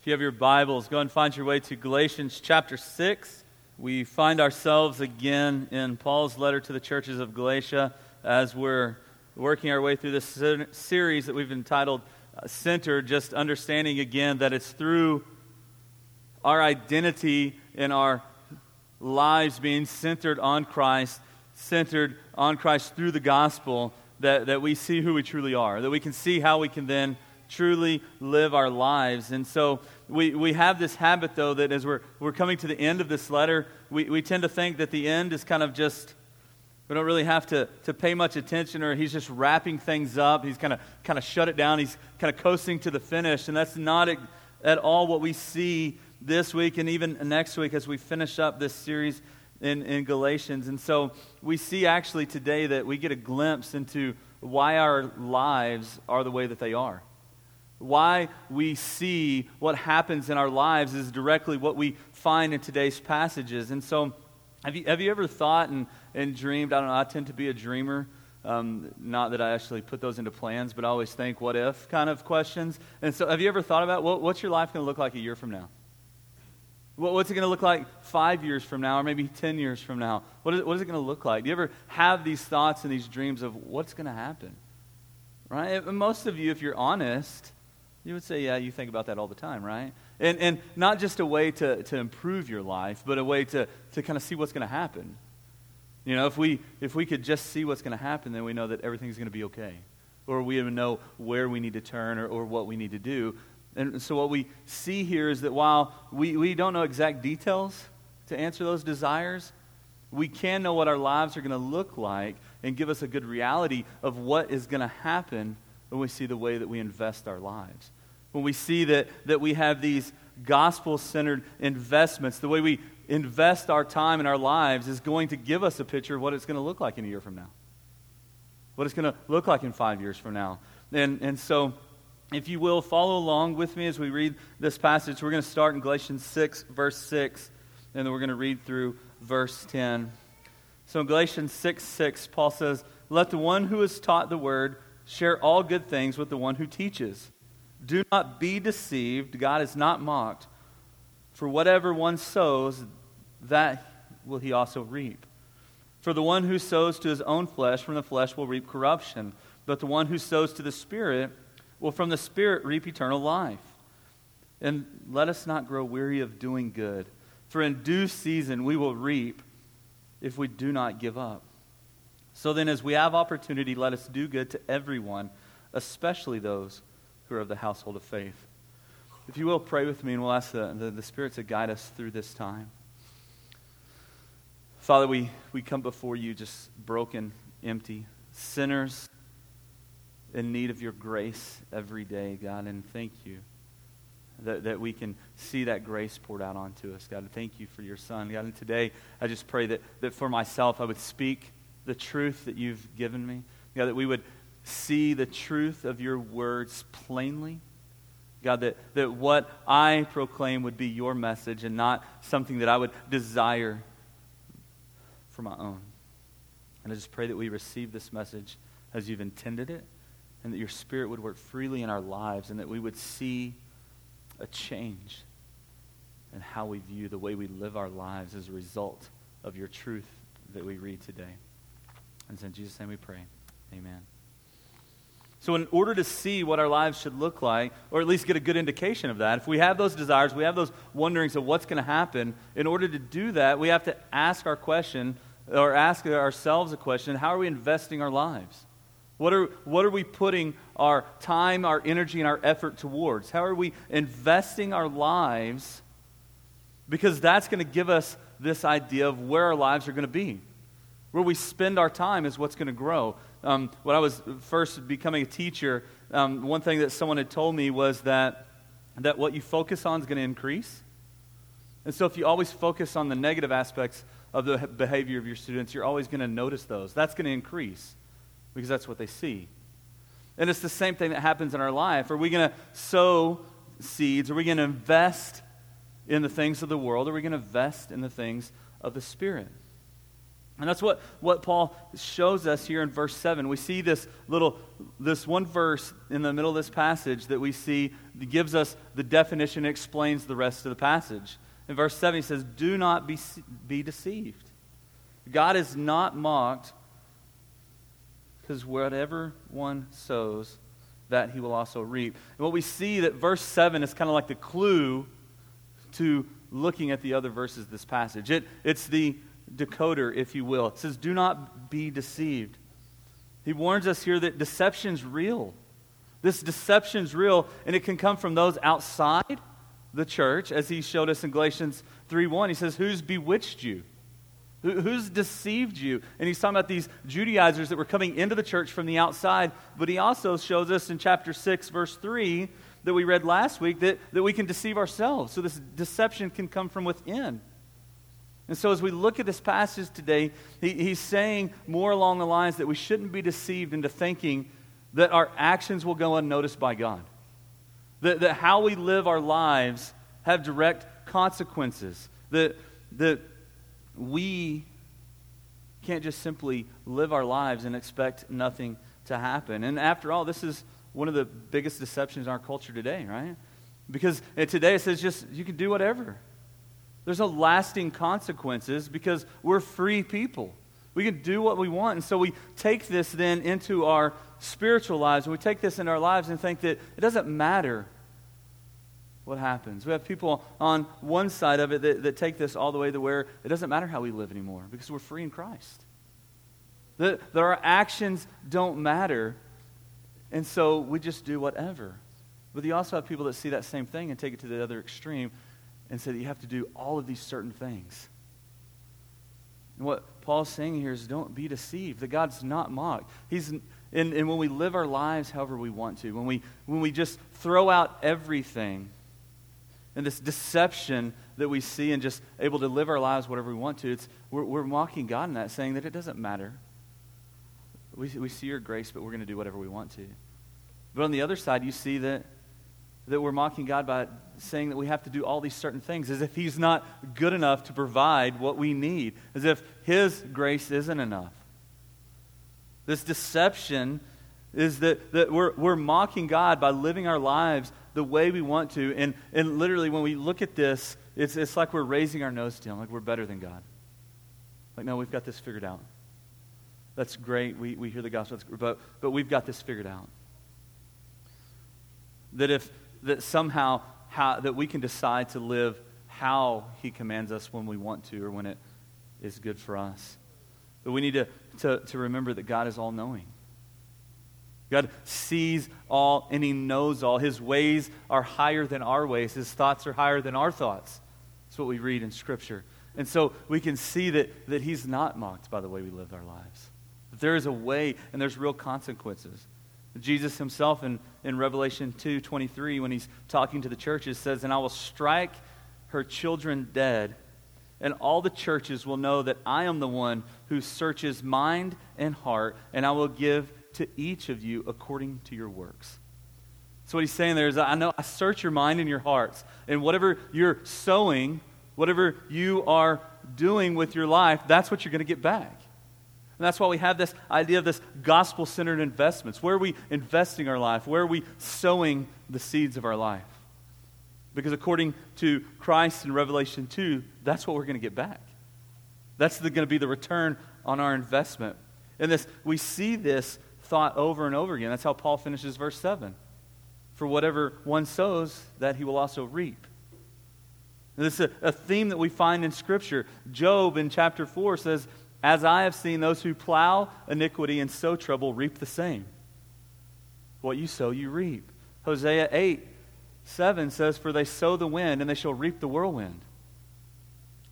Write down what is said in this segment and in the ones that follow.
If you have your Bibles, go and find your way to Galatians chapter 6. We find ourselves again in Paul's letter to the churches of Galatia as we're working our way through this series that we've entitled uh, Centered, just understanding again that it's through our identity in our lives being centered on Christ, centered on Christ through the gospel, that, that we see who we truly are, that we can see how we can then truly live our lives. And so we, we have this habit, though, that as we're, we're coming to the end of this letter, we, we tend to think that the end is kind of just, we don't really have to, to pay much attention, or he's just wrapping things up. He's kind of, kind of shut it down. He's kind of coasting to the finish. And that's not at all what we see this week and even next week as we finish up this series in, in Galatians. And so we see actually today that we get a glimpse into why our lives are the way that they are why we see what happens in our lives is directly what we find in today's passages. And so, have you, have you ever thought and, and dreamed? I don't know, I tend to be a dreamer. Um, not that I actually put those into plans, but I always think, what if kind of questions. And so, have you ever thought about what, what's your life going to look like a year from now? What, what's it going to look like five years from now, or maybe 10 years from now? What is, what is it going to look like? Do you ever have these thoughts and these dreams of what's going to happen? Right? most of you, if you're honest, you would say, yeah, you think about that all the time, right? And, and not just a way to, to improve your life, but a way to, to kind of see what's going to happen. You know, if we, if we could just see what's going to happen, then we know that everything's going to be okay. Or we even know where we need to turn or, or what we need to do. And so what we see here is that while we, we don't know exact details to answer those desires, we can know what our lives are going to look like and give us a good reality of what is going to happen when we see the way that we invest our lives. When we see that, that we have these gospel centered investments, the way we invest our time and our lives is going to give us a picture of what it's going to look like in a year from now, what it's going to look like in five years from now. And, and so, if you will, follow along with me as we read this passage. We're going to start in Galatians 6, verse 6, and then we're going to read through verse 10. So in Galatians 6, 6, Paul says, Let the one who is taught the word Share all good things with the one who teaches. Do not be deceived. God is not mocked. For whatever one sows, that will he also reap. For the one who sows to his own flesh, from the flesh will reap corruption. But the one who sows to the Spirit will from the Spirit reap eternal life. And let us not grow weary of doing good, for in due season we will reap if we do not give up. So then, as we have opportunity, let us do good to everyone, especially those who are of the household of faith. If you will, pray with me, and we'll ask the, the, the Spirit to guide us through this time. Father, we, we come before you just broken, empty, sinners in need of your grace every day, God, and thank you that, that we can see that grace poured out onto us, God. And thank you for your Son, God. And today, I just pray that, that for myself, I would speak the truth that you've given me. God, that we would see the truth of your words plainly. God, that, that what I proclaim would be your message and not something that I would desire for my own. And I just pray that we receive this message as you've intended it, and that your Spirit would work freely in our lives, and that we would see a change in how we view the way we live our lives as a result of your truth that we read today. And in Jesus' name we pray. Amen. So, in order to see what our lives should look like, or at least get a good indication of that, if we have those desires, we have those wonderings of what's going to happen, in order to do that, we have to ask our question, or ask ourselves a question how are we investing our lives? What are, what are we putting our time, our energy, and our effort towards? How are we investing our lives? Because that's going to give us this idea of where our lives are going to be. Where we spend our time is what's going to grow. Um, when I was first becoming a teacher, um, one thing that someone had told me was that, that what you focus on is going to increase. And so if you always focus on the negative aspects of the behavior of your students, you're always going to notice those. That's going to increase because that's what they see. And it's the same thing that happens in our life. Are we going to sow seeds? Are we going to invest in the things of the world? Are we going to invest in the things of the Spirit? And that's what, what Paul shows us here in verse 7. We see this little, this one verse in the middle of this passage that we see gives us the definition and explains the rest of the passage. In verse 7, he says, Do not be, be deceived. God is not mocked because whatever one sows, that he will also reap. And what we see that verse 7 is kind of like the clue to looking at the other verses of this passage. It, it's the decoder, if you will. It says, Do not be deceived. He warns us here that deception's real. This deception's real, and it can come from those outside the church, as he showed us in Galatians 3:1. He says, Who's bewitched you? Who's deceived you? And he's talking about these Judaizers that were coming into the church from the outside. But he also shows us in chapter 6, verse 3, that we read last week, that, that we can deceive ourselves. So this deception can come from within. And so, as we look at this passage today, he, he's saying more along the lines that we shouldn't be deceived into thinking that our actions will go unnoticed by God. That, that how we live our lives have direct consequences. That, that we can't just simply live our lives and expect nothing to happen. And after all, this is one of the biggest deceptions in our culture today, right? Because eh, today it says just you can do whatever. There's no lasting consequences because we're free people. We can do what we want. And so we take this then into our spiritual lives, and we take this in our lives and think that it doesn't matter what happens. We have people on one side of it that, that take this all the way to where it doesn't matter how we live anymore because we're free in Christ. That, that our actions don't matter, and so we just do whatever. But you also have people that see that same thing and take it to the other extreme and say that you have to do all of these certain things. And what Paul's saying here is don't be deceived, that God's not mocked. He's, and, and when we live our lives however we want to, when we, when we just throw out everything, and this deception that we see and just able to live our lives whatever we want to, it's, we're, we're mocking God in that, saying that it doesn't matter. We, we see your grace, but we're going to do whatever we want to. But on the other side, you see that that we're mocking God by saying that we have to do all these certain things, as if He's not good enough to provide what we need, as if His grace isn't enough. This deception is that, that we're, we're mocking God by living our lives the way we want to. And, and literally, when we look at this, it's, it's like we're raising our nose to Him, like we're better than God. Like, no, we've got this figured out. That's great. We, we hear the gospel, but, but we've got this figured out. That if, that somehow how, that we can decide to live how he commands us when we want to or when it is good for us. But we need to, to, to remember that God is all knowing. God sees all and he knows all. His ways are higher than our ways, his thoughts are higher than our thoughts. That's what we read in Scripture. And so we can see that, that he's not mocked by the way we live our lives. That there is a way and there's real consequences. Jesus himself in, in Revelation 2 23, when he's talking to the churches, says, And I will strike her children dead, and all the churches will know that I am the one who searches mind and heart, and I will give to each of you according to your works. So, what he's saying there is, I know I search your mind and your hearts, and whatever you're sowing, whatever you are doing with your life, that's what you're going to get back. And that's why we have this idea of this gospel centered investments. Where are we investing our life? Where are we sowing the seeds of our life? Because according to Christ in Revelation 2, that's what we're going to get back. That's going to be the return on our investment. And this, we see this thought over and over again. That's how Paul finishes verse 7. For whatever one sows, that he will also reap. And this is a, a theme that we find in Scripture. Job in chapter 4 says, as I have seen those who plow iniquity and sow trouble reap the same. What you sow, you reap. Hosea 8, 7 says, For they sow the wind, and they shall reap the whirlwind.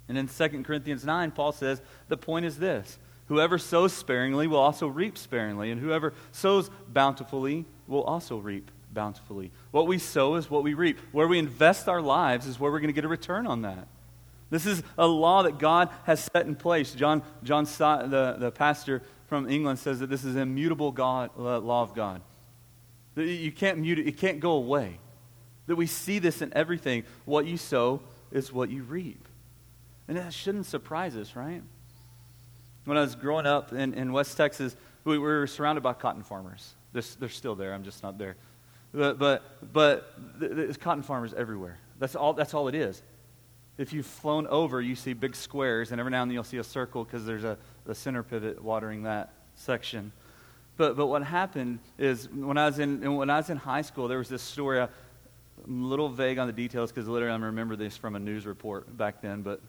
And in 2 Corinthians 9, Paul says, The point is this Whoever sows sparingly will also reap sparingly, and whoever sows bountifully will also reap bountifully. What we sow is what we reap. Where we invest our lives is where we're going to get a return on that. This is a law that God has set in place. John, John the, the pastor from England, says that this is immutable God, law of God. That you can't mute it, it can't go away. That we see this in everything. What you sow is what you reap. And that shouldn't surprise us, right? when I was growing up in, in West Texas, we were surrounded by cotton farmers. They're, they're still there. I'm just not there. But, but, but there's cotton farmers everywhere. That's all, that's all it is. If you've flown over, you see big squares, and every now and then you'll see a circle because there's a, a center pivot watering that section. But, but what happened is when I, was in, when I was in high school, there was this story. I'm a little vague on the details because literally I remember this from a news report back then, but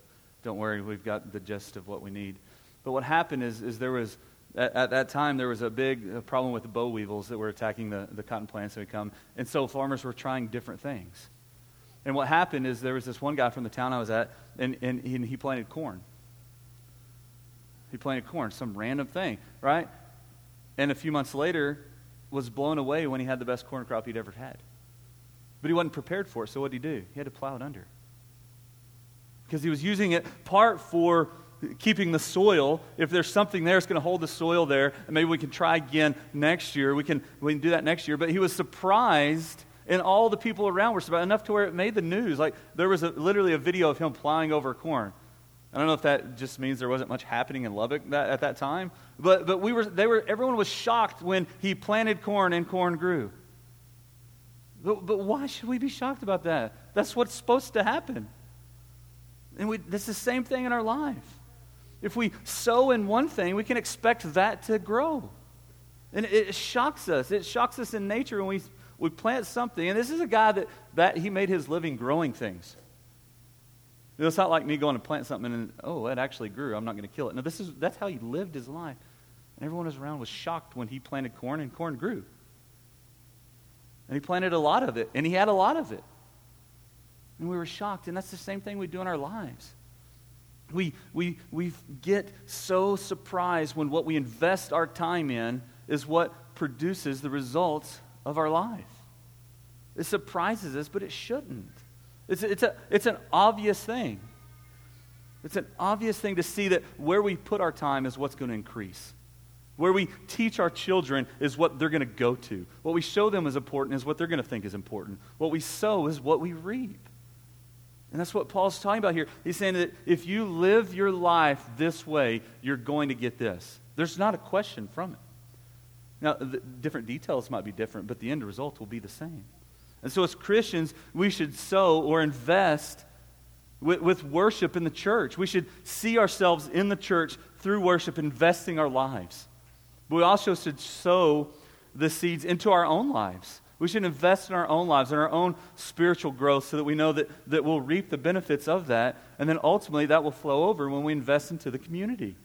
don't worry, we've got the gist of what we need. But what happened is, is there was, at, at that time, there was a big uh, problem with the boll weevils that were attacking the, the cotton plants that would come. And so farmers were trying different things. And what happened is there was this one guy from the town I was at, and, and he, he planted corn. He planted corn, some random thing, right? And a few months later, was blown away when he had the best corn crop he'd ever had. But he wasn't prepared for it, so what did he do? He had to plow it under. Because he was using it part for keeping the soil. If there's something there, it's going to hold the soil there. And maybe we can try again next year. We can, we can do that next year. But he was surprised, and all the people around were surprised, enough to where it made the news. Like, there was a, literally a video of him plowing over corn. I don't know if that just means there wasn't much happening in Lubbock that, at that time, but, but we were, they were, everyone was shocked when he planted corn and corn grew. But, but why should we be shocked about that? That's what's supposed to happen. And we, that's the same thing in our life. If we sow in one thing, we can expect that to grow. And it shocks us. It shocks us in nature when we, we plant something. And this is a guy that, that he made his living growing things. It's not like me going to plant something and, oh, it actually grew. I'm not going to kill it. No, this is, that's how he lived his life. And everyone was around was shocked when he planted corn and corn grew. And he planted a lot of it, and he had a lot of it. And we were shocked. And that's the same thing we do in our lives. We, we, we get so surprised when what we invest our time in is what produces the results of our life. It surprises us, but it shouldn't. It's, it's, a, it's an obvious thing. It's an obvious thing to see that where we put our time is what's going to increase. Where we teach our children is what they're going to go to. What we show them is important is what they're going to think is important. What we sow is what we reap. And that's what Paul's talking about here. He's saying that if you live your life this way, you're going to get this. There's not a question from it. Now, different details might be different, but the end result will be the same. And so, as Christians, we should sow or invest with, with, worship in the church. We should see ourselves in the church through worship, investing our lives. But we also should sow the seeds into our own lives. We should invest in our own lives, in our own spiritual growth, so that we know that, that we'll reap the benefits of that. And then ultimately, that will flow over when we invest into the community.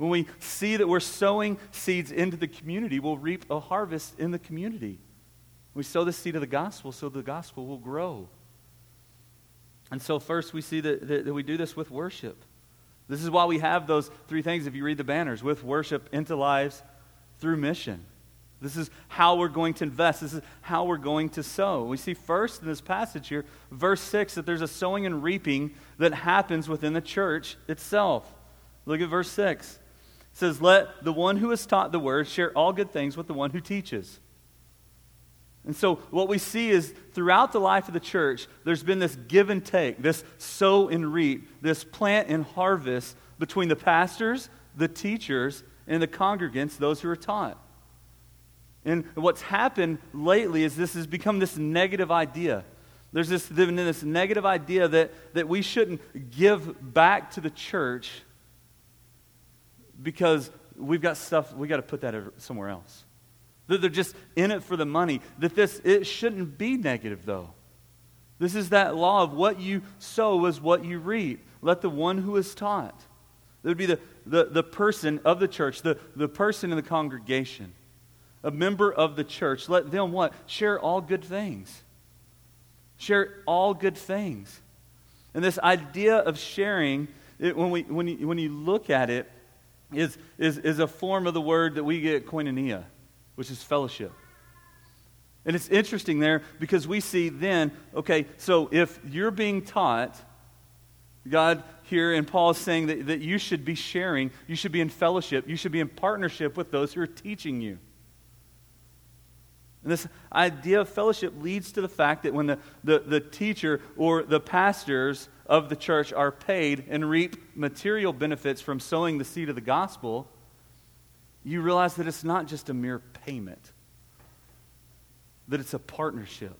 When we see that we're sowing seeds into the community, we'll reap a harvest in the community. We sow the seed of the gospel so the gospel will grow. And so, first, we see that, that, that we do this with worship. This is why we have those three things, if you read the banners, with worship into lives through mission. This is how we're going to invest. This is how we're going to sow. We see first in this passage here, verse 6, that there's a sowing and reaping that happens within the church itself. Look at verse 6. It says, Let the one who has taught the word share all good things with the one who teaches. And so, what we see is throughout the life of the church, there's been this give and take, this sow and reap, this plant and harvest between the pastors, the teachers, and the congregants, those who are taught. And what's happened lately is this has become this negative idea. There's this, this negative idea that, that we shouldn't give back to the church because we've got stuff, we've got to put that somewhere else. That they're just in it for the money. That this, it shouldn't be negative, though. This is that law of what you sow is what you reap. Let the one who is taught. That would be the, the, the person of the church, the, the person in the congregation a member of the church, let them what? Share all good things. Share all good things. And this idea of sharing, it, when, we, when, you, when you look at it, is, is, is a form of the word that we get koinonia, which is fellowship. And it's interesting there because we see then, okay, so if you're being taught, God here and Paul is saying that, that you should be sharing, you should be in fellowship, you should be in partnership with those who are teaching you. And this idea of fellowship leads to the fact that when the, the, the teacher or the pastors of the church are paid and reap material benefits from sowing the seed of the gospel, you realize that it's not just a mere payment, that it's a partnership.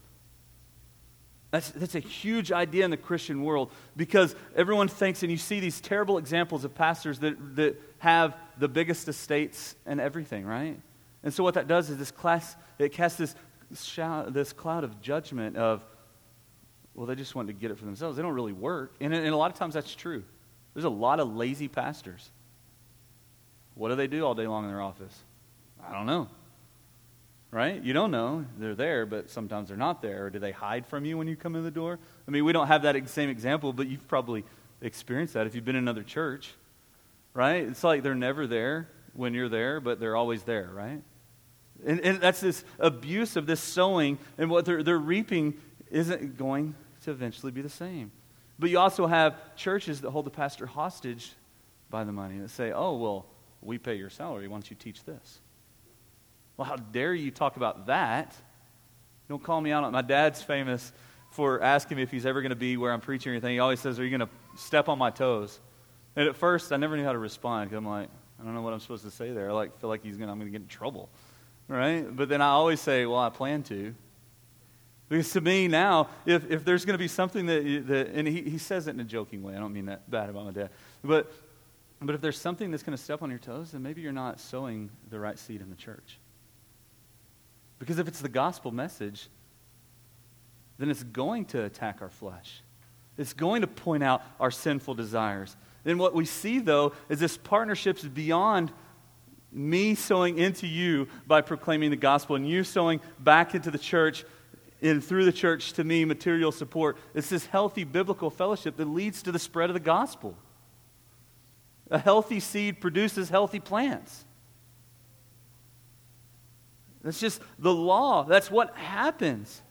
That's, that's a huge idea in the Christian world because everyone thinks, and you see these terrible examples of pastors that, that have the biggest estates and everything, right? And so what that does is this class, it casts this, this cloud of judgment of, well, they just want to get it for themselves. They don't really work. And, and a lot of times that's true. There's a lot of lazy pastors. What do they do all day long in their office? I don't know right? You don't know. They're there, but sometimes they're not there. Or do they hide from you when you come in the door? I mean, we don't have that same example, but you've probably experienced that if you've been in another church, right? It's like they're never there when you're there, but they're always there, right? And, and that's this abuse of this sowing, and what they're, they're reaping isn't going to eventually be the same. But you also have churches that hold the pastor hostage by the money that say, oh, well, we pay your salary. Why don't you teach this? Well, how dare you talk about that? Don't call me out on My dad's famous for asking me if he's ever going to be where I'm preaching or anything. He always says, Are you going to step on my toes? And at first, I never knew how to respond because I'm like, I don't know what I'm supposed to say there. I like, feel like he's gonna, I'm going to get in trouble. Right? But then I always say, Well, I plan to. Because to me now, if, if there's going to be something that, that and he, he says it in a joking way, I don't mean that bad about my dad, but, but if there's something that's going to step on your toes, then maybe you're not sowing the right seed in the church. Because if it's the gospel message, then it's going to attack our flesh. It's going to point out our sinful desires. Then what we see, though, is this partnership is beyond me sowing into you by proclaiming the gospel and you sowing back into the church and through the church to me material support. It's this healthy biblical fellowship that leads to the spread of the gospel. A healthy seed produces healthy plants. That's just the law. That's what happens.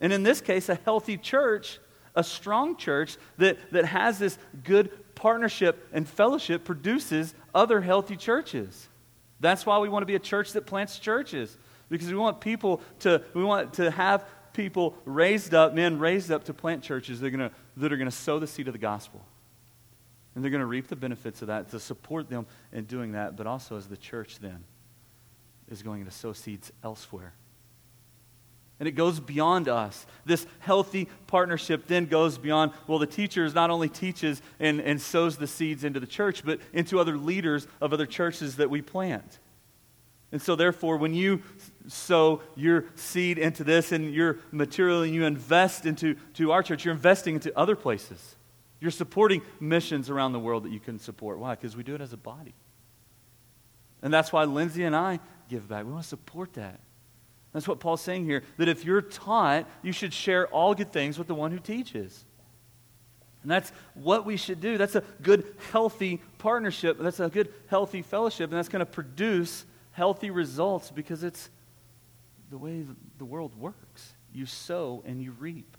And in this case, a healthy church, a strong church that, that has this good partnership and fellowship produces other healthy churches. That's why we want to be a church that plants churches. Because we want people to, we want to have people raised up, men raised up to plant churches that are going to, that are going to sow the seed of the gospel. And they're going to reap the benefits of that, to support them in doing that, but also as the church then is going to sow seeds elsewhere. And it goes beyond us. This healthy partnership then goes beyond, well, the teacher not only teaches and, and sows the seeds into the church, but into other leaders of other churches that we plant. And so, therefore, when you sow your seed into this and your material and you invest into to our church, you're investing into other places. You're supporting missions around the world that you can support. Why? Because we do it as a body. And that's why Lindsay and I give back. We want to support that. That's what Paul's saying here that if you're taught, you should share all good things with the one who teaches. And that's what we should do. That's a good, healthy partnership. That's a good, healthy fellowship. And that's going to produce healthy results because it's the way the world works. You sow and you reap.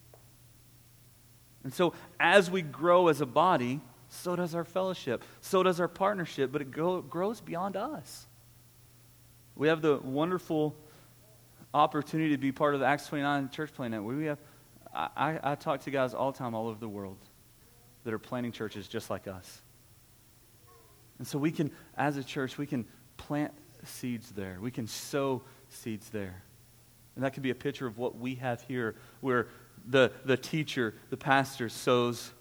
And so, as we grow as a body, so does our fellowship, so does our partnership, but it go, grows beyond us. We have the wonderful opportunity to be part of the Acts 29 church plant. We have, I, I talk to guys all the time all over the world that are planting churches just like us. And so we can, as a church, we can plant seeds there. We can sow seeds there. And that could be a picture of what we have here, where the, the teacher, the pastor, sows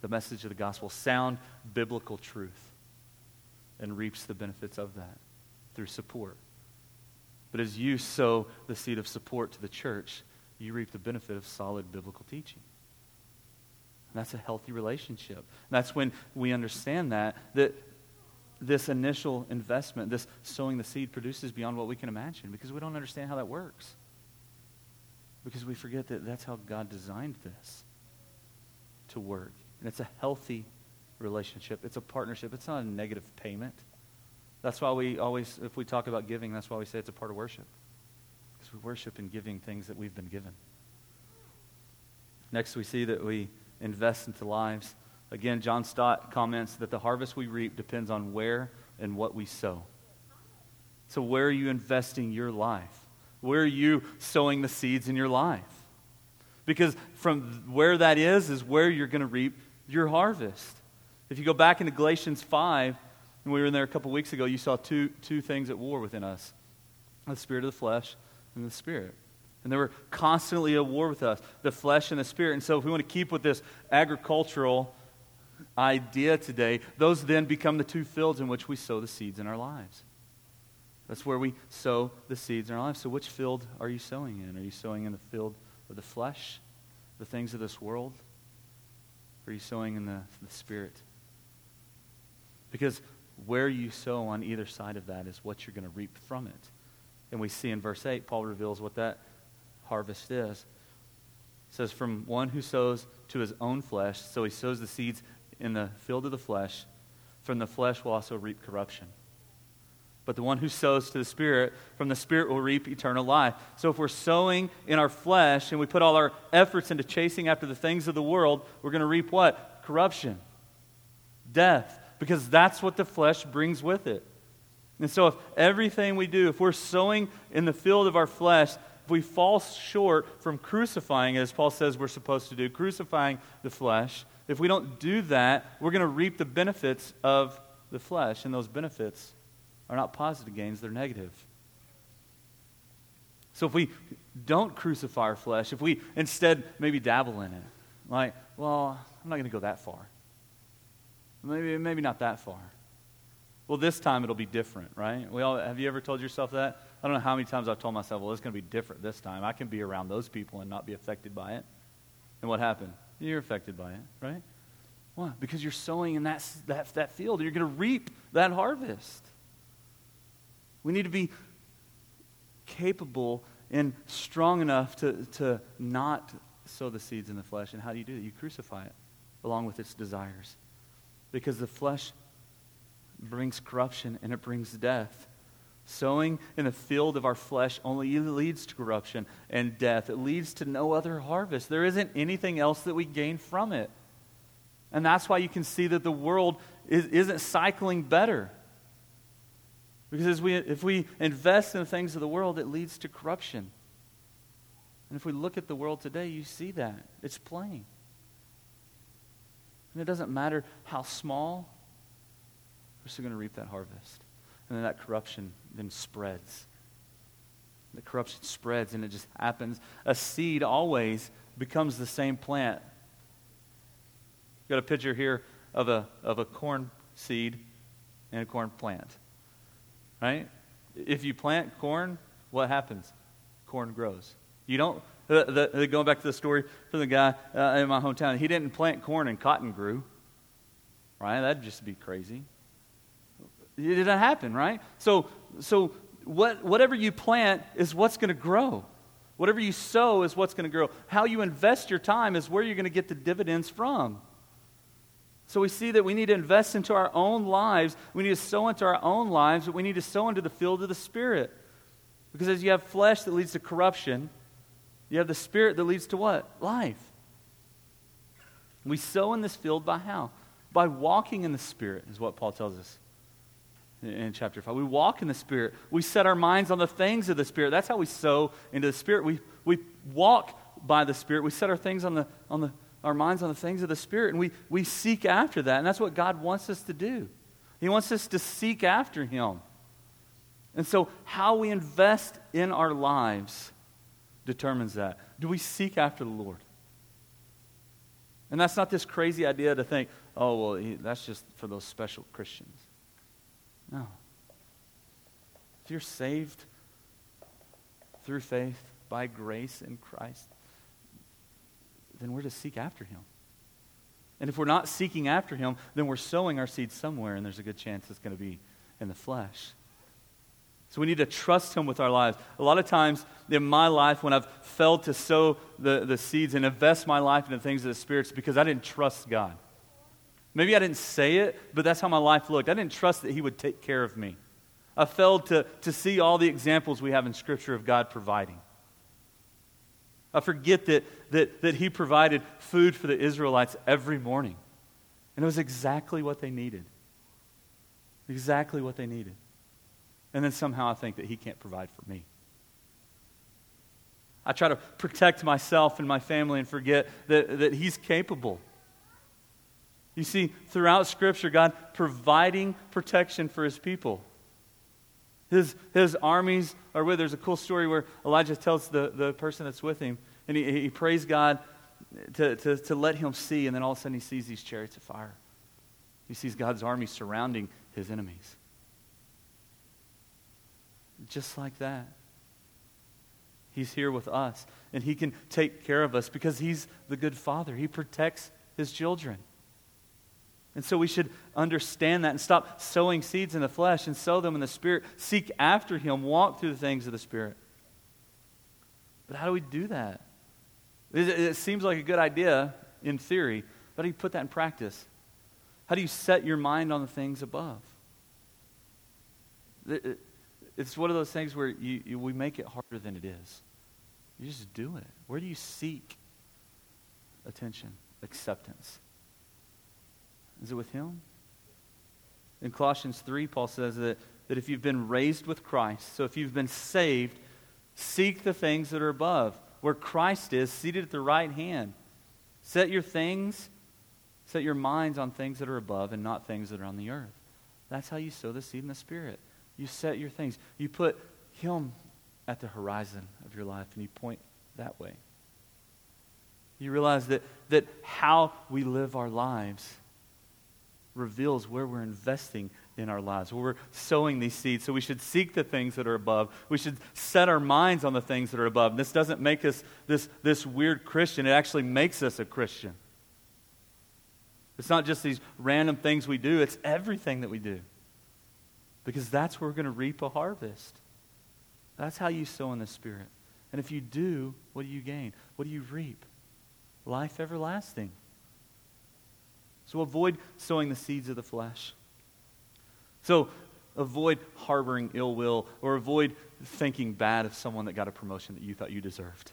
the message of the gospel, sound biblical truth, and reaps the benefits of that through support. But as you sow the seed of support to the church, you reap the benefit of solid biblical teaching. And that's a healthy relationship. And that's when we understand that, that this initial investment, this sowing the seed, produces beyond what we can imagine because we don't understand how that works. Because we forget that that's how God designed this to work. And it's a healthy relationship, it's a partnership, it's not a negative payment. That's why we always, if we talk about giving, that's why we say it's a part of worship. Because we worship in giving things that we've been given. Next, we see that we invest into lives. Again, John Stott comments that the harvest we reap depends on where and what we sow. So, where are you investing your life? Where are you sowing the seeds in your life? Because from where that is, is where you're going to reap your harvest. If you go back into Galatians 5, and we were in there a couple weeks ago, you saw two, two things at war within us the spirit of the flesh and the spirit. And they were constantly at war with us, the flesh and the spirit. And so, if we want to keep with this agricultural idea today, those then become the two fields in which we sow the seeds in our lives. That's where we sow the seeds in our lives. So, which field are you sowing in? Are you sowing in the field of the flesh, the things of this world? Or are you sowing in the, the spirit? Because where you sow on either side of that is what you're going to reap from it. And we see in verse 8, Paul reveals what that harvest is. It says, From one who sows to his own flesh, so he sows the seeds in the field of the flesh, from the flesh will also reap corruption. But the one who sows to the Spirit, from the Spirit will reap eternal life. So if we're sowing in our flesh and we put all our efforts into chasing after the things of the world, we're going to reap what? Corruption, death, because that's what the flesh brings with it. And so if everything we do, if we're sowing in the field of our flesh, if we fall short from crucifying, as Paul says we're supposed to do, crucifying the flesh, if we don't do that, we're going to reap the benefits of the flesh, and those benefits are not positive gains, they're negative. So if we don't crucify our flesh, if we instead maybe dabble in it, like, well, I'm not going to go that far. Maybe, maybe not that far. Well, this time it'll be different, right? We all, have you ever told yourself that? I don't know how many times I've told myself, well, it's going to be different this time. I can be around those people and not be affected by it. And what happened? You're affected by it, right? Why? Because you're sowing in that, that, that field. You're going to reap that harvest. We need to be capable and strong enough to, to not sow the seeds in the flesh. And how do you do that? You crucify it along with its desires. Because the flesh brings corruption and it brings death. Sowing in the field of our flesh only leads to corruption and death. It leads to no other harvest. There isn't anything else that we gain from it. And that's why you can see that the world is, isn't cycling better. Because as we, if we invest in the things of the world, it leads to corruption. And if we look at the world today, you see that. It's plain. And it doesn't matter how small, we're still going to reap that harvest. And then that corruption then spreads. The corruption spreads and it just happens. A seed always becomes the same plant. Got a picture here of a, of a corn seed and a corn plant. Right? If you plant corn, what happens? Corn grows. You don't, the, the, going back to the story from the guy uh, in my hometown, he didn't plant corn and cotton grew. Right? That'd just be crazy. It didn't happen, right? So, so what, whatever you plant is what's going to grow. Whatever you sow is what's going to grow. How you invest your time is where you're going to get the dividends from. So we see that we need to invest into our own lives. We need to sow into our own lives, but we need to sow into the field of the Spirit. Because as you have flesh that leads to corruption, you have the Spirit that leads to what? Life. We sow in this field by how? By walking in the Spirit, is what Paul tells us in chapter 5. We walk in the Spirit. We set our minds on the things of the Spirit. That's how we sow into the Spirit. We, we walk by the Spirit. We set our things on the, on the, our minds on the things of the Spirit, and we, we seek after that. And that's what God wants us to do. He wants us to seek after Him. And so, how we invest in our lives determines that. Do we seek after the Lord? And that's not this crazy idea to think, oh, well, that's just for those special Christians. No. If you're saved through faith by grace in Christ, then we're to seek after him. And if we're not seeking after him, then we're sowing our seed somewhere, and there's a good chance it's going to be in the flesh. So we need to trust him with our lives. A lot of times in my life, when I've failed to sow the, the seeds and invest my life into things of the Spirit, it's because I didn't trust God. Maybe I didn't say it, but that's how my life looked. I didn't trust that He would take care of me. I failed to, to see all the examples we have in Scripture of God providing. I forget that, that, that He provided food for the Israelites every morning. And it was exactly what they needed. Exactly what they needed. And then somehow I think that He can't provide for me. I try to protect myself and my family and forget that, that He's capable. You see, throughout Scripture, God providing protection for His people. His, his armies are with. There's a cool story where Elijah tells the, the person that's with him, and he, he prays God to, to, to let him see, and then all of a sudden he sees these chariots of fire. He sees God's army surrounding his enemies. Just like that. He's here with us, and He can take care of us because He's the good Father. He protects His children. And so we should understand that and stop sowing seeds in the flesh and sow them in the Spirit. Seek after Him, walk through the things of the Spirit. But how do we do that? It, seems like a good idea in theory, but how do you put that in practice? How do you set your mind on the things above? It's one of those things where you, you, we make it harder than it is. You just do it. Where do you seek attention, acceptance? Is it with Him? In Colossians 3, Paul says that, that if you've been raised with Christ, so if you've been saved, seek the things that are above, where Christ is, seated at the right hand. Set your things, set your minds on things that are above and not things that are on the earth. That's how you sow the seed in the Spirit. You set your things. You put Him at the horizon of your life and you point that way. You realize that, that how we live our lives reveals where we're investing in our lives, where we're sowing these seeds. So we should seek the things that are above. We should set our minds on the things that are above. This doesn't make us this, this weird Christian, it actually makes us a Christian. It's not just these random things we do, it's everything that we do because that's where we're going to reap a harvest. That's how you sow in the Spirit. And if you do, what do you gain? What do you reap? Life everlasting. So avoid sowing the seeds of the flesh. So avoid harboring ill will or avoid thinking bad of someone that got a promotion that you thought you deserved.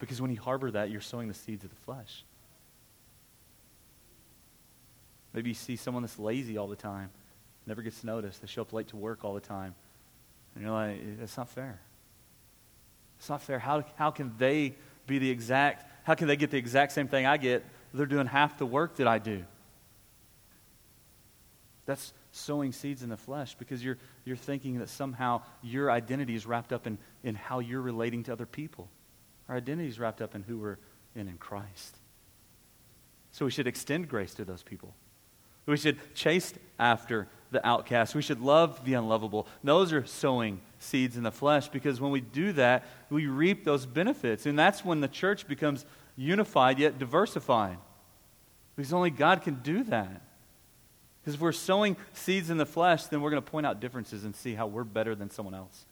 Because when you harbor that, you're sowing the seeds of the flesh. Maybe you see someone that's lazy all the time never gets noticed. They show up late to work all the time. And you're like, eh, that's not fair. It's not fair. How, how can they be the exact, how can they get the exact same thing I get? They're doing half the work that I do. That's sowing seeds in the flesh because you're, you're thinking that somehow your identity is wrapped up in, in how you're relating to other people. Our identity is wrapped up in who we're in in Christ. So we should extend grace to those people. We should chase after the outcast. We should love the unlovable. Those are sowing seeds in the flesh because when we do that, we reap those benefits. And that's when the church becomes unified yet diversified. Because only God can do that. Because if we're sowing seeds in the flesh, then we're going to point out differences and see how we're better than someone else.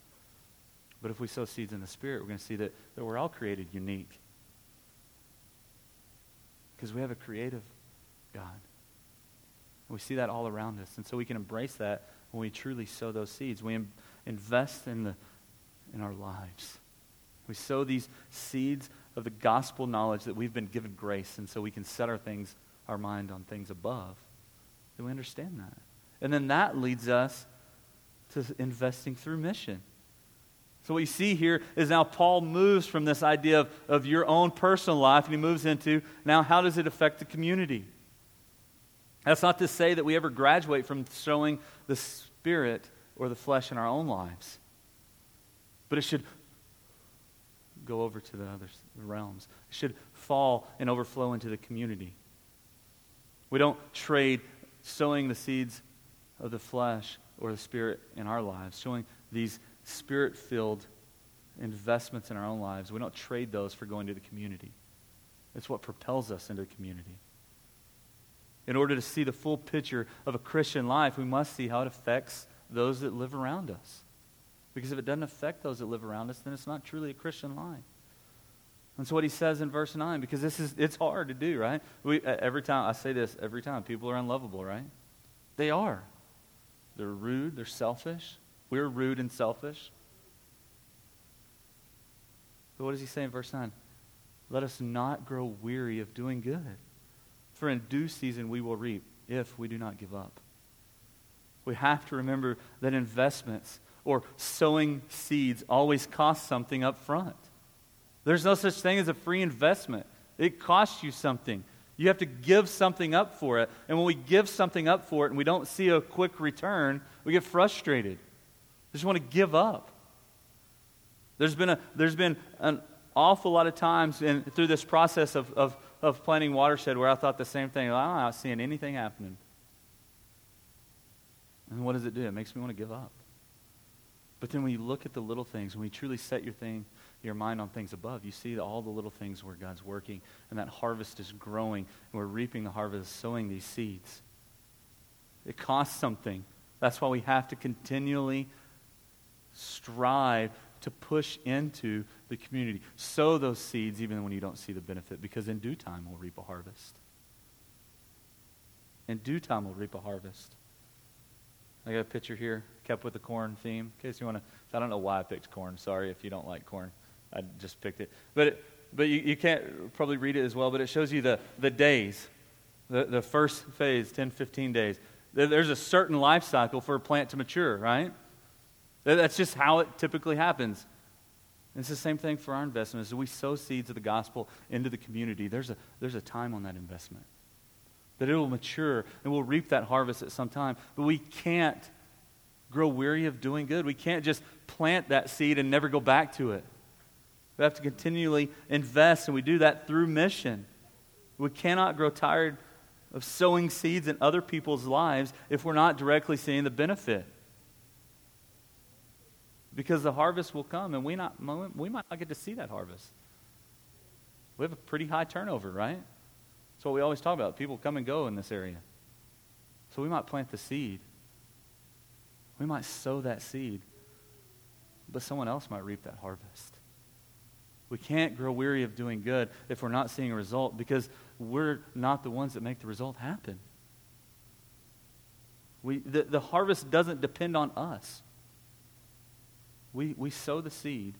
But if we sow seeds in the Spirit, we're going to see that, that we're all created unique. Because we have a creative God. And we see that all around us. And so we can embrace that when we truly sow those seeds. We Im- invest in, the, in our lives. We sow these seeds of the gospel knowledge that we've been given grace, and so we can set our things, our mind on things above. Do we understand that. And then that leads us to investing through mission. So, what you see here is now Paul moves from this idea of, of your own personal life and he moves into now how does it affect the community? That's not to say that we ever graduate from showing the spirit or the flesh in our own lives. But it should go over to the other realms. It should fall and overflow into the community. We don't trade sowing the seeds of the flesh or the spirit in our lives, showing these spirit filled investments in our own lives. We don't trade those for going to the community. It's what propels us into the community. In order to see the full picture of a Christian life, we must see how it affects those that live around us. Because if it doesn't affect those that live around us, then it's not truly a Christian life. That's what he says in verse 9, because this is, it's hard to do, right? We, every time, I say this every time, people are unlovable, right? They are. They're rude, they're selfish. We're rude and selfish. But what does he say in verse 9? Let us not grow weary of doing good. For in due season we will reap if we do not give up. We have to remember that investments or sowing seeds always cost something up front. There's no such thing as a free investment. It costs you something. You have to give something up for it. And when we give something up for it and we don't see a quick return, we get frustrated. We just want to give up. There's been, a, there's been an awful lot of times in, through this process of, of, of planting watershed where I thought the same thing. I'm not seeing anything happening. And what does it do? It makes me want to give up. But then when you look at the little things, when you truly set your thing, your mind on things above, you see all the little things where God's working and that harvest is growing and we're reaping the harvest, sowing these seeds. It costs something. That's why we have to continually strive to push into the community. Sow those seeds even when you don't see the benefit, because in due time we'll reap a harvest. In due time we'll reap a harvest. I got a picture here, kept with the corn theme. In case you want to, I don't know why I picked corn. Sorry if you don't like corn. I just picked it. But, it, but you, you can't probably read it as well, but it shows you the, the days, the, the first phase, 10, 15 days. There's a certain life cycle for a plant to mature, right? That's just how it typically happens. And it's the same thing for our investments. We sow seeds of the gospel into the community, there's a, there's a time on that investment. That it will mature and we'll reap that harvest at some time. But we can't grow weary of doing good. We can't just plant that seed and never go back to it. We have to continually invest, and we do that through mission. We cannot grow tired of sowing seeds in other people's lives if we're not directly seeing the benefit because the harvest will come and we, not, we might not get to see that harvest. We have a pretty high turnover, right? That's what we always talk about. People come and go in this area. So we might plant the seed. We might sow that seed, but someone else might reap that harvest. We can't grow weary of doing good if we're not seeing a result because we're not the ones that make the result happen. We, the, the harvest doesn't depend on us. We, we sow the seed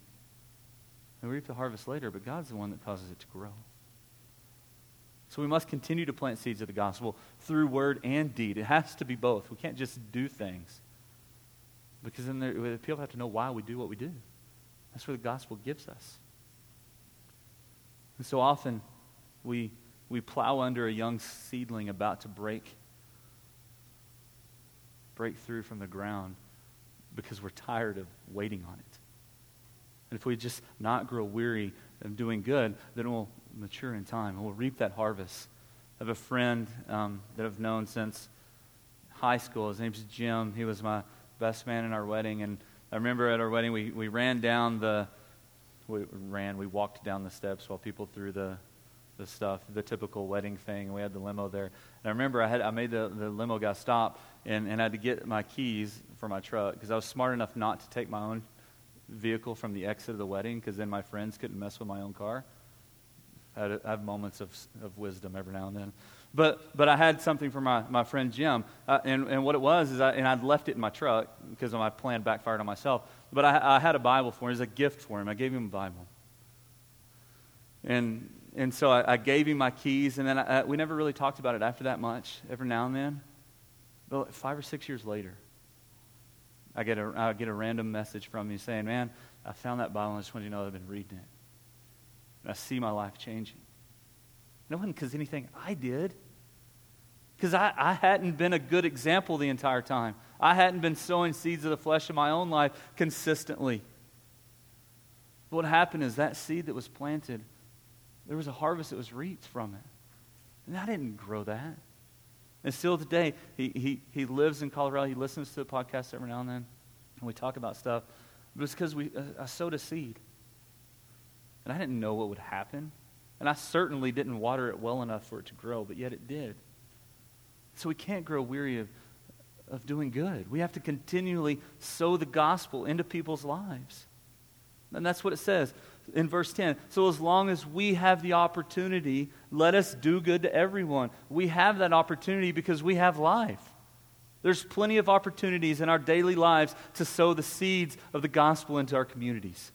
and we reap the harvest later, but God's the one that causes it to grow. So we must continue to plant seeds of the gospel through word and deed. It has to be both. We can't just do things because then there, people have to know why we do what we do. That's where the gospel gives us. And so often we, we plow under a young seedling about to break, break through from the ground because we're tired of waiting on it. And if we just not grow weary of doing good, then we'll mature in time we'll reap that harvest. I have a friend um, that I've known since high school. His name's Jim. He was my best man in our wedding. And I remember at our wedding, we, we ran down the, we ran, we walked down the steps while people threw the, the stuff, the typical wedding thing. We had the limo there. And I remember I, had, I made the, the limo guy stop and, and I had to get my keys for my truck because I was smart enough not to take my own vehicle from the exit of the wedding because then my friends couldn't mess with my own car. I, have moments of, of wisdom every now and then. But, but I had something for my, my friend Jim. Uh, and, and what it was is, I, and I'd left it in my truck because my plan backfired on myself. But I, I had a Bible for him. It was a gift for him. I gave him a Bible. And, and so I, I gave him my keys, and then I, we never really talked about it after that much, every now and then. But five or six years later, I get a, I get a random message from him saying, Man, I found that Bible and I just want you to know I've been reading it. And I see my life changing. No one because anything I did. Because I, I hadn't been a good example the entire time. I hadn't been sowing seeds of the flesh in my own life consistently. But what happened is that seed that was planted, there was a harvest that was reaped from it. And I didn't grow that. And still today, he, he, he lives in Colorado. He listens to the podcast every now and then. And we talk about stuff. But it's because we, uh, I sowed a seed. And I didn't know what would happen. And I certainly didn't water it well enough for it to grow, but yet it did. So we can't grow weary of, of doing good. We have to continually sow the gospel into people's lives. And that's what it says in verse 10. So, as long as we have the opportunity, let us do good to everyone. We have that opportunity because we have life. There's plenty of opportunities in our daily lives to sow the seeds of the gospel into our communities.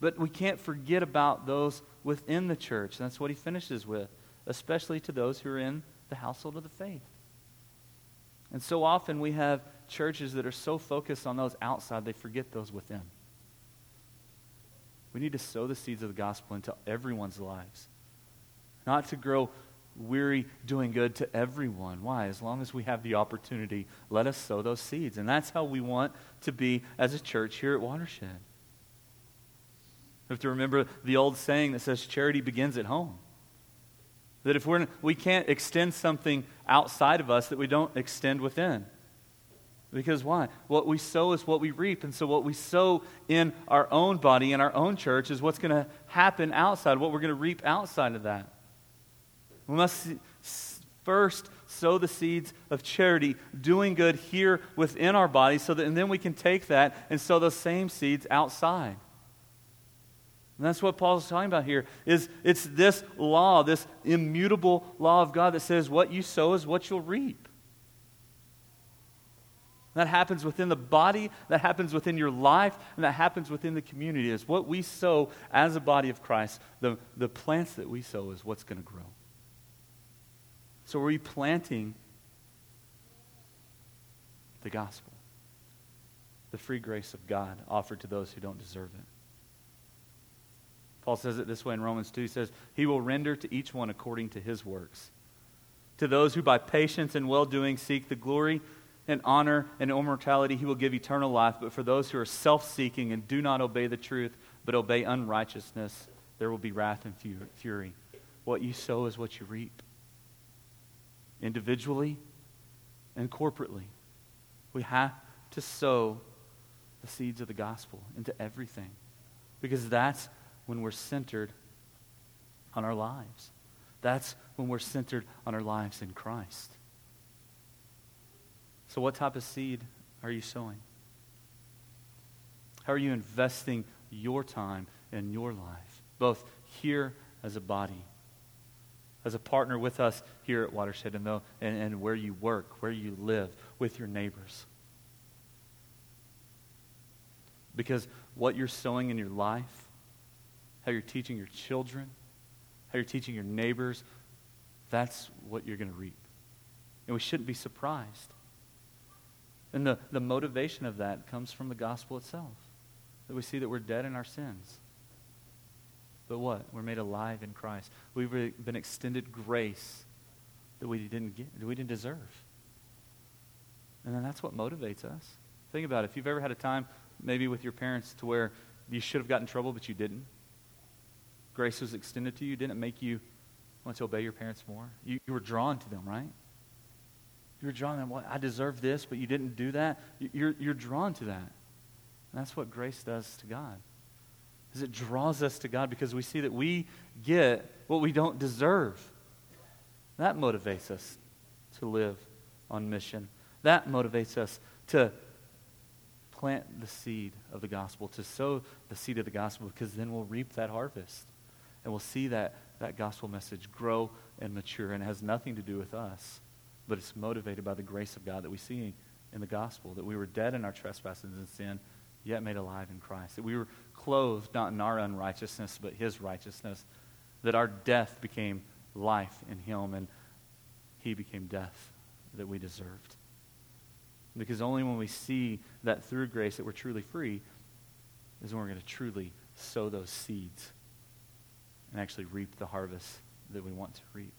But we can't forget about those within the church. That's what he finishes with, especially to those who are in the household of the faith. And so often we have churches that are so focused on those outside, they forget those within. We need to sow the seeds of the gospel into everyone's lives. Not to grow weary doing good to everyone. Why? As long as we have the opportunity, let us sow those seeds. And that's how we want to be as a church here at Watershed. We have to remember the old saying that says charity begins at home. That if we're, we can't extend something outside of us that we don't extend within. Because why? What we sow is what we reap. And so, what we sow in our own body, in our own church, is what's going to happen outside, what we're going to reap outside of that. We must first sow the seeds of charity, doing good here within our body, so that, and then we can take that and sow those same seeds outside. And that's what Paul's talking about here. Is it's this law, this immutable law of God that says what you sow is what you'll reap. That happens within the body, that happens within your life, and that happens within the community. Is what we sow as a body of Christ, the, the plants that we sow is what's going to grow. So are we planting the gospel? The free grace of God offered to those who don't deserve it. Paul says it this way in Romans 2. He says, He will render to each one according to his works. To those who by patience and well doing seek the glory and honor and immortality, he will give eternal life. But for those who are self seeking and do not obey the truth, but obey unrighteousness, there will be wrath and fury. What you sow is what you reap. Individually and corporately, we have to sow the seeds of the gospel into everything because that's when we're centered on our lives. That's when we're centered on our lives in Christ. So, what type of seed are you sowing? How are you investing your time and your life, both here as a body, as a partner with us here at Watershed, and, and, and where you work, where you live, with your neighbors? Because what you're sowing in your life, how you're teaching your children, how you're teaching your neighbors, that's what you're going to reap. And we shouldn't be surprised. And the, the motivation of that comes from the gospel itself. That we see that we're dead in our sins. But what? We're made alive in Christ. We've been extended grace that we didn't get, that we didn't deserve. And then that's what motivates us. Think about it. If you've ever had a time, maybe with your parents, to where you should have gotten in trouble, but you didn't. Grace was extended to you. Didn't it make you want to obey your parents more? You, you were drawn to them, right? You were drawn to them. Well, I deserve this, but you didn't do that. You're, you're drawn to that. And that's what grace does to God. Is it draws us to God because we see that we get what we don't deserve. That motivates us to live on mission. That motivates us to plant the seed of the gospel, to sow the seed of the gospel, because then we'll reap that harvest. And we'll see that, that gospel message grow and mature, and it has nothing to do with us but it's motivated by the grace of God that we see in the gospel that we were dead in our trespasses and sin, yet made alive in Christ. That we were clothed not in our unrighteousness, but his righteousness. That our death became life in him, and he became death that we deserved. Because only when we see that through grace that we're truly free is when we're going to truly sow those seeds and actually reap the harvest that we want to reap.